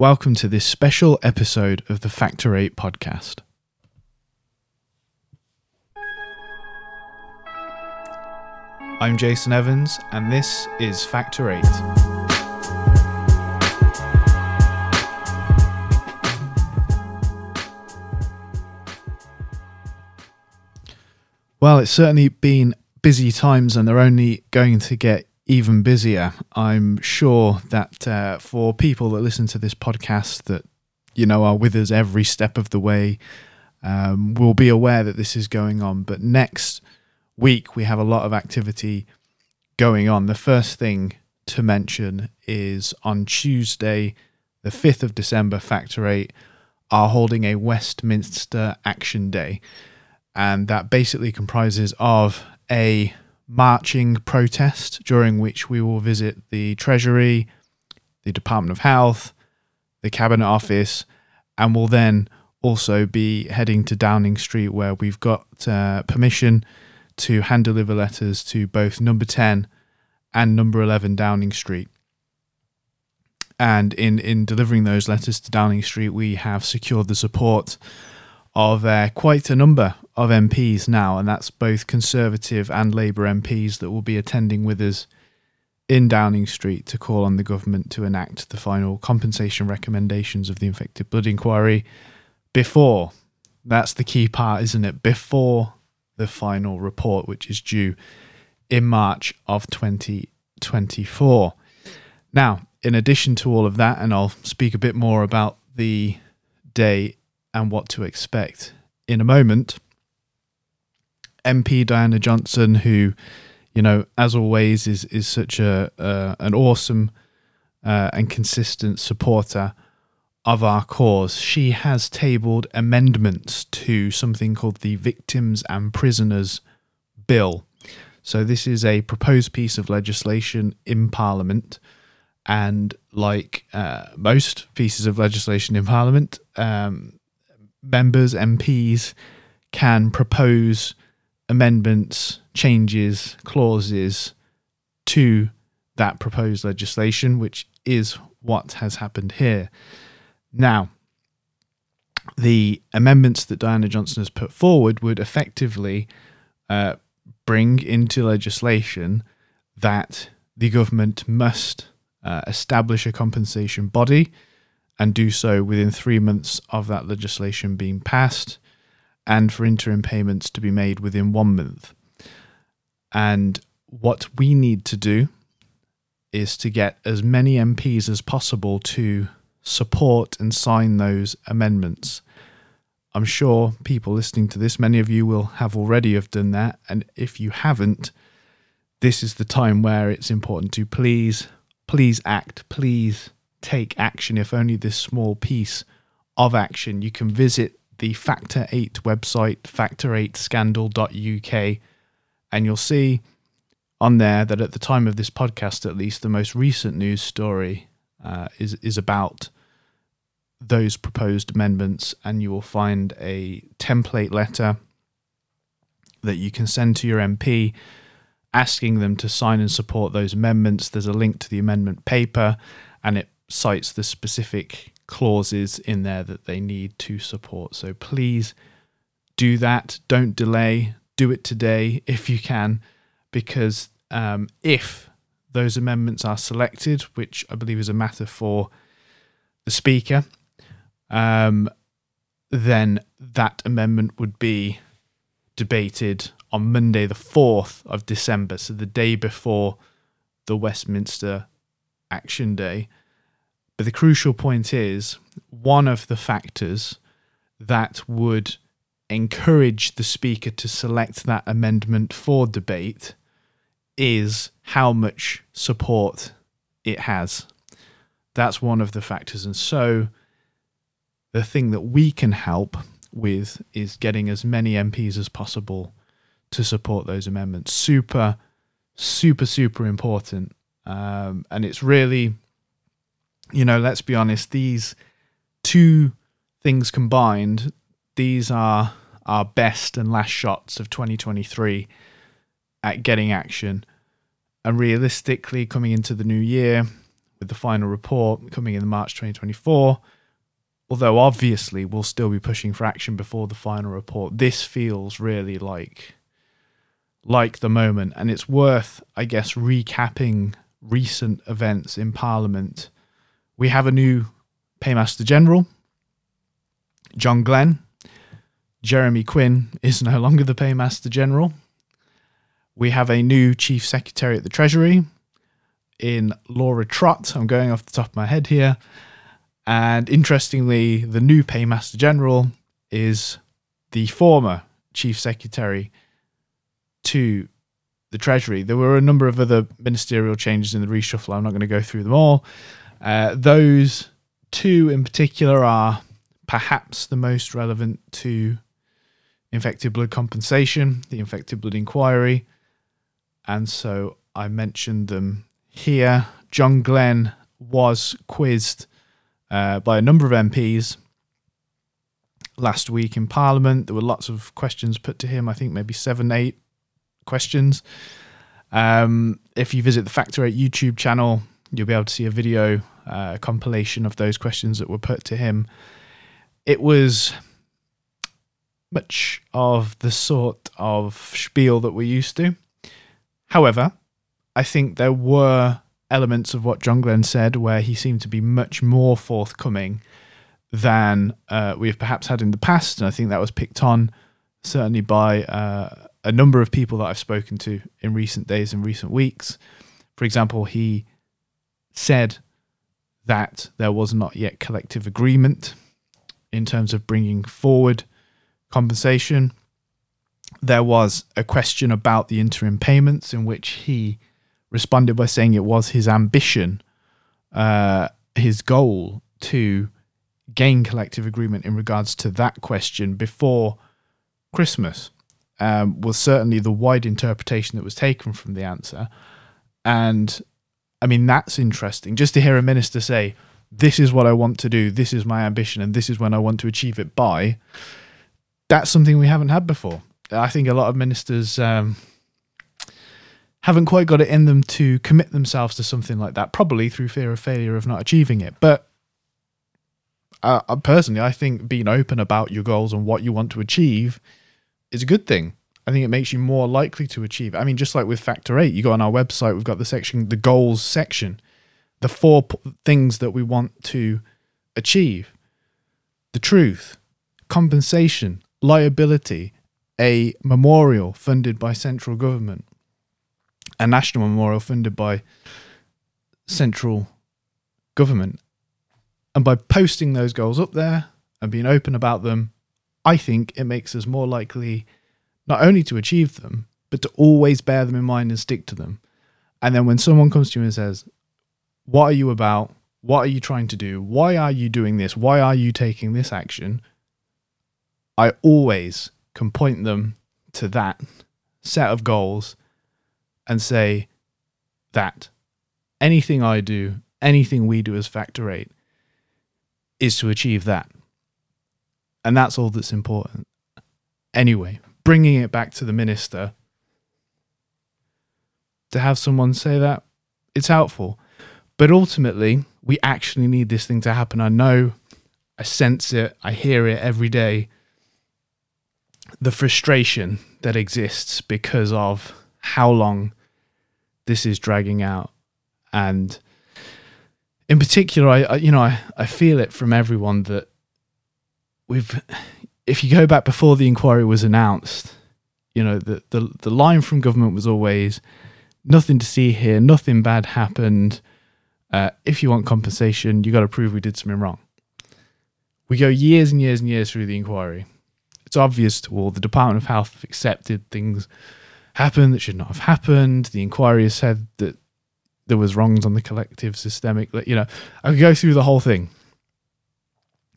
Welcome to this special episode of the Factor 8 podcast. I'm Jason Evans, and this is Factor 8. Well, it's certainly been busy times, and they're only going to get even busier. I'm sure that uh, for people that listen to this podcast that you know are with us every step of the way, um, will be aware that this is going on. But next week we have a lot of activity going on. The first thing to mention is on Tuesday, the 5th of December, Factor 8 are holding a Westminster Action Day. And that basically comprises of a marching protest during which we will visit the Treasury, the Department of Health, the Cabinet Office, and we'll then also be heading to Downing Street where we've got uh, permission to hand deliver letters to both number 10 and number 11 Downing Street. And in, in delivering those letters to Downing Street, we have secured the support of uh, quite a number of MPs now, and that's both Conservative and Labour MPs that will be attending with us in Downing Street to call on the government to enact the final compensation recommendations of the infected blood inquiry before. That's the key part, isn't it? Before the final report, which is due in March of 2024. Now, in addition to all of that, and I'll speak a bit more about the day and what to expect in a moment. MP Diana Johnson, who, you know, as always, is is such a uh, an awesome uh, and consistent supporter of our cause. She has tabled amendments to something called the Victims and Prisoners Bill. So this is a proposed piece of legislation in Parliament, and like uh, most pieces of legislation in Parliament, um, members, MPs, can propose amendments, changes, clauses to that proposed legislation, which is what has happened here. Now, the amendments that Diana Johnson has put forward would effectively uh, bring into legislation that the government must uh, establish a compensation body and do so within three months of that legislation being passed, and for interim payments to be made within one month. And what we need to do is to get as many MPs as possible to support and sign those amendments. I'm sure people listening to this, many of you will have already have done that, and if you haven't, this is the time where it's important to please, please act, please take action, if only this small piece of action, you can visit the Factor 8 website, factor8scandal.uk, and you'll see on there that at the time of this podcast, at least, the most recent news story uh, is is about those proposed amendments, and you will find a template letter that you can send to your MP asking them to sign and support those amendments. There's a link to the amendment paper, and it cites the specific clauses in there that they need to support. So please do that. Don't delay. Do it today if you can, because um, if those amendments are selected, which I believe is a matter for the Speaker, um, then that amendment would be debated on Monday, the 4th of December, so the day before the Westminster Action Day. But the crucial point is one of the factors that would encourage the speaker to select that amendment for debate is how much support it has. That's one of the factors. And so the thing that we can help with is getting as many MPs as possible to support those amendments. Super, super, super important. Um, and it's really you know, let's be honest, these two things combined, these are our best and last shots of 2023 at getting action. And realistically, coming into the new year, with the final report coming in March 2024. Although obviously we'll still be pushing for action before the final report. This feels really like like the moment, and it's worth, I guess, recapping recent events in Parliament. We have a new Paymaster General, John Glen. Jeremy Quin is no longer the Paymaster General. We have a new Chief Secretary at the Treasury in Laura Trott. I'm going off the top of my head here. And interestingly, the new Paymaster General is the former Chief Secretary to the Treasury. There were a number of other ministerial changes in the reshuffle. I'm not going to go through them all. Uh, those two in particular are perhaps the most relevant to infected blood compensation, the infected blood inquiry. And so I mentioned them here. John Glen was quizzed uh, by a number of MPs last week in Parliament. There were lots of questions put to him, I think maybe seven, eight questions. Um, if you visit the Factor 8 YouTube channel, you'll be able to see a video uh, compilation of those questions that were put to him. It was much of the sort of spiel that we're used to. However, I think there were elements of what John Glen said where he seemed to be much more forthcoming than uh, we've perhaps had in the past. And I think that was picked on certainly by uh, a number of people that I've spoken to in recent days and recent weeks. For example, he said that there was not yet collective agreement in terms of bringing forward compensation. There was a question about the interim payments, in which he responded by saying it was his ambition, uh, his goal to gain collective agreement in regards to that question before Christmas. Um, was certainly the wide interpretation that was taken from the answer. And I mean, that's interesting just to hear a minister say, This is what I want to do, this is my ambition, and this is when I want to achieve it by that's something we haven't had before. I think a lot of ministers um, haven't quite got it in them to commit themselves to something like that, probably through fear of failure of not achieving it. But uh, personally, I think being open about your goals and what you want to achieve is a good thing. I think it makes you more likely to achieve. I mean, just like with Factor 8, you go on our website, we've got the section, the goals section, the four p- things that we want to achieve the truth, compensation, liability a memorial funded by central government, a national memorial funded by central government. And by posting those goals up there and being open about them, I think it makes us more likely not only to achieve them, but to always bear them in mind and stick to them. And then when someone comes to you and says, What are you about? What are you trying to do? Why are you doing this? Why are you taking this action? I always can point them to that set of goals and say that anything I do, anything we do as Factor 8 is to achieve that. And that's all that's important. Anyway, bringing it back to the minister, to have someone say that, it's helpful. But ultimately, we actually need this thing to happen. I know, I sense it, I hear it every day the frustration that exists because of how long this is dragging out and in particular I, I, you know I, I feel it from everyone that we've if you go back before the inquiry was announced you know the, the the line from government was always nothing to see here nothing bad happened uh, if you want compensation you got to prove we did something wrong we go years and years and years through the inquiry it's obvious to all the Department of Health have accepted things happened that should not have happened. The inquiry has said that there was wrongs on the collective systemic. You know, I could go through the whole thing,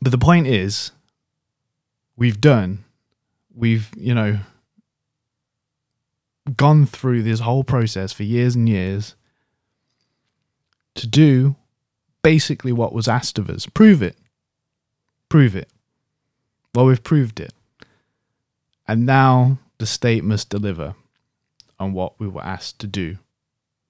but the point is, we've done, we've you know, gone through this whole process for years and years to do basically what was asked of us. Prove it. Prove it. Well, we've proved it. And now the state must deliver on what we were asked to do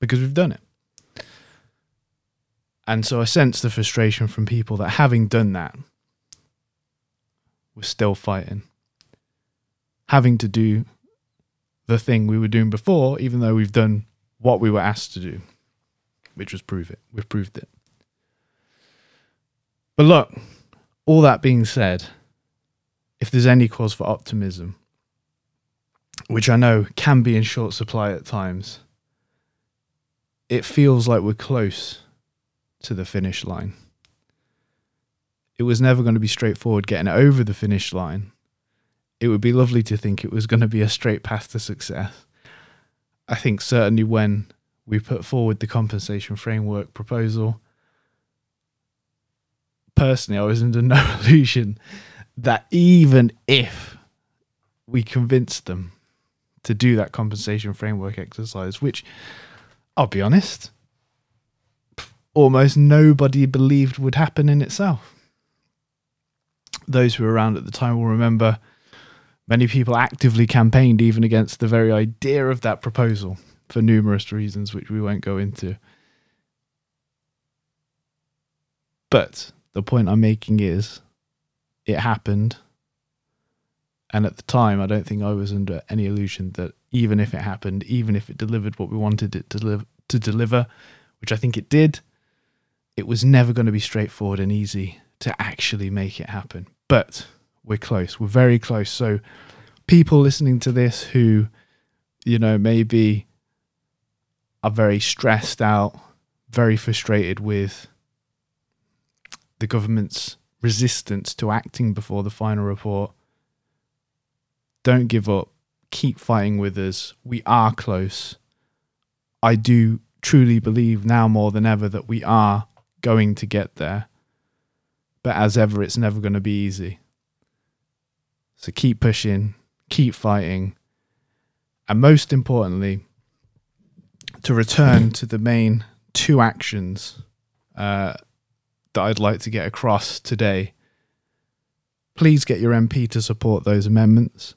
because we've done it. And so I sense the frustration from people that having done that, we're still fighting. Having to do the thing we were doing before, even though we've done what we were asked to do, which was prove it. We've proved it. But look, all that being said, if there's any cause for optimism, which I know can be in short supply at times, it feels like we're close to the finish line. It was never going to be straightforward getting over the finish line. It would be lovely to think it was going to be a straight path to success. I think certainly when we put forward the compensation framework proposal, personally, I was under no illusion that even if we convinced them to do that compensation framework exercise, which I'll be honest, almost nobody believed would happen in itself. Those who were around at the time will remember many people actively campaigned even against the very idea of that proposal for numerous reasons, which we won't go into. But the point I'm making is it happened. And at the time, I don't think I was under any illusion that even if it happened, even if it delivered what we wanted it to, deliver, to deliver, which I think it did, it was never going to be straightforward and easy to actually make it happen. But we're close. We're very close. So, people listening to this who, you know, maybe are very stressed out, very frustrated with the government's resistance to acting before the final report, don't give up. Keep fighting with us. We are close. I do truly believe now more than ever that we are going to get there. But as ever, it's never going to be easy. So keep pushing, keep fighting, and most importantly, to return to the main two actions uh, that I'd like to get across today. Please get your MP to support those amendments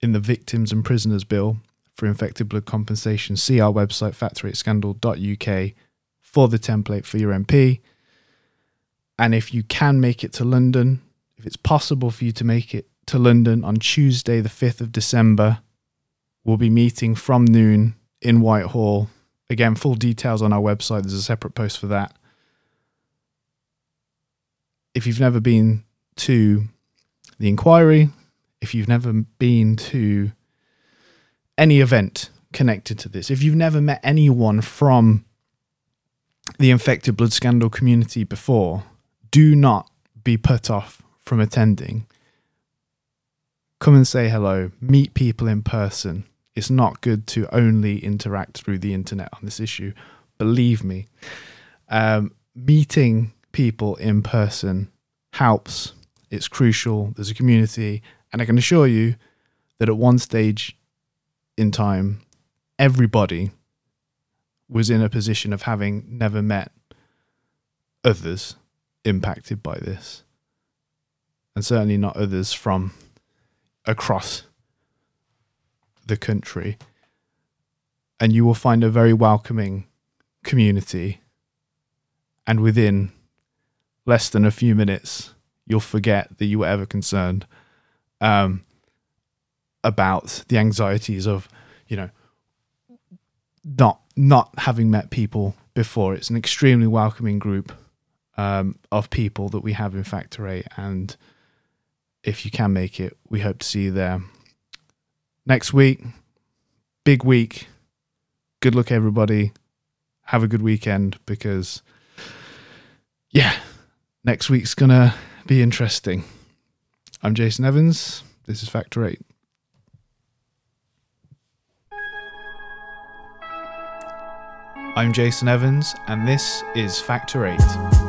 in the Victims and Prisoners Bill for infected blood compensation. See our website, factor8scandal.uk, for the template for your MP. And if you can make it to London, if it's possible for you to make it to London on Tuesday, the 5th of December, we'll be meeting from noon in Whitehall. Again, full details on our website. There's a separate post for that. If you've never been to the inquiry, if you've never been to any event connected to this, if you've never met anyone from the infected blood scandal community before, do not be put off from attending. Come and say hello, meet people in person. It's not good to only interact through the internet on this issue. Believe me, um, meeting people in person helps. It's crucial. There's a community, and I can assure you that at one stage in time, everybody was in a position of having never met others impacted by this. And certainly not others from across the country. And you will find a very welcoming community. And within less than a few minutes, you'll forget that you were ever concerned um, about the anxieties of, you know, not not having met people before. It's an extremely welcoming group um, of people that we have in Factor Eight, and if you can make it, we hope to see you there. Next week, big week. Good luck, everybody. Have a good weekend because, yeah, next week's gonna be interesting. I'm Jason Evans. This is Factor 8. I'm Jason Evans, and this is Factor 8.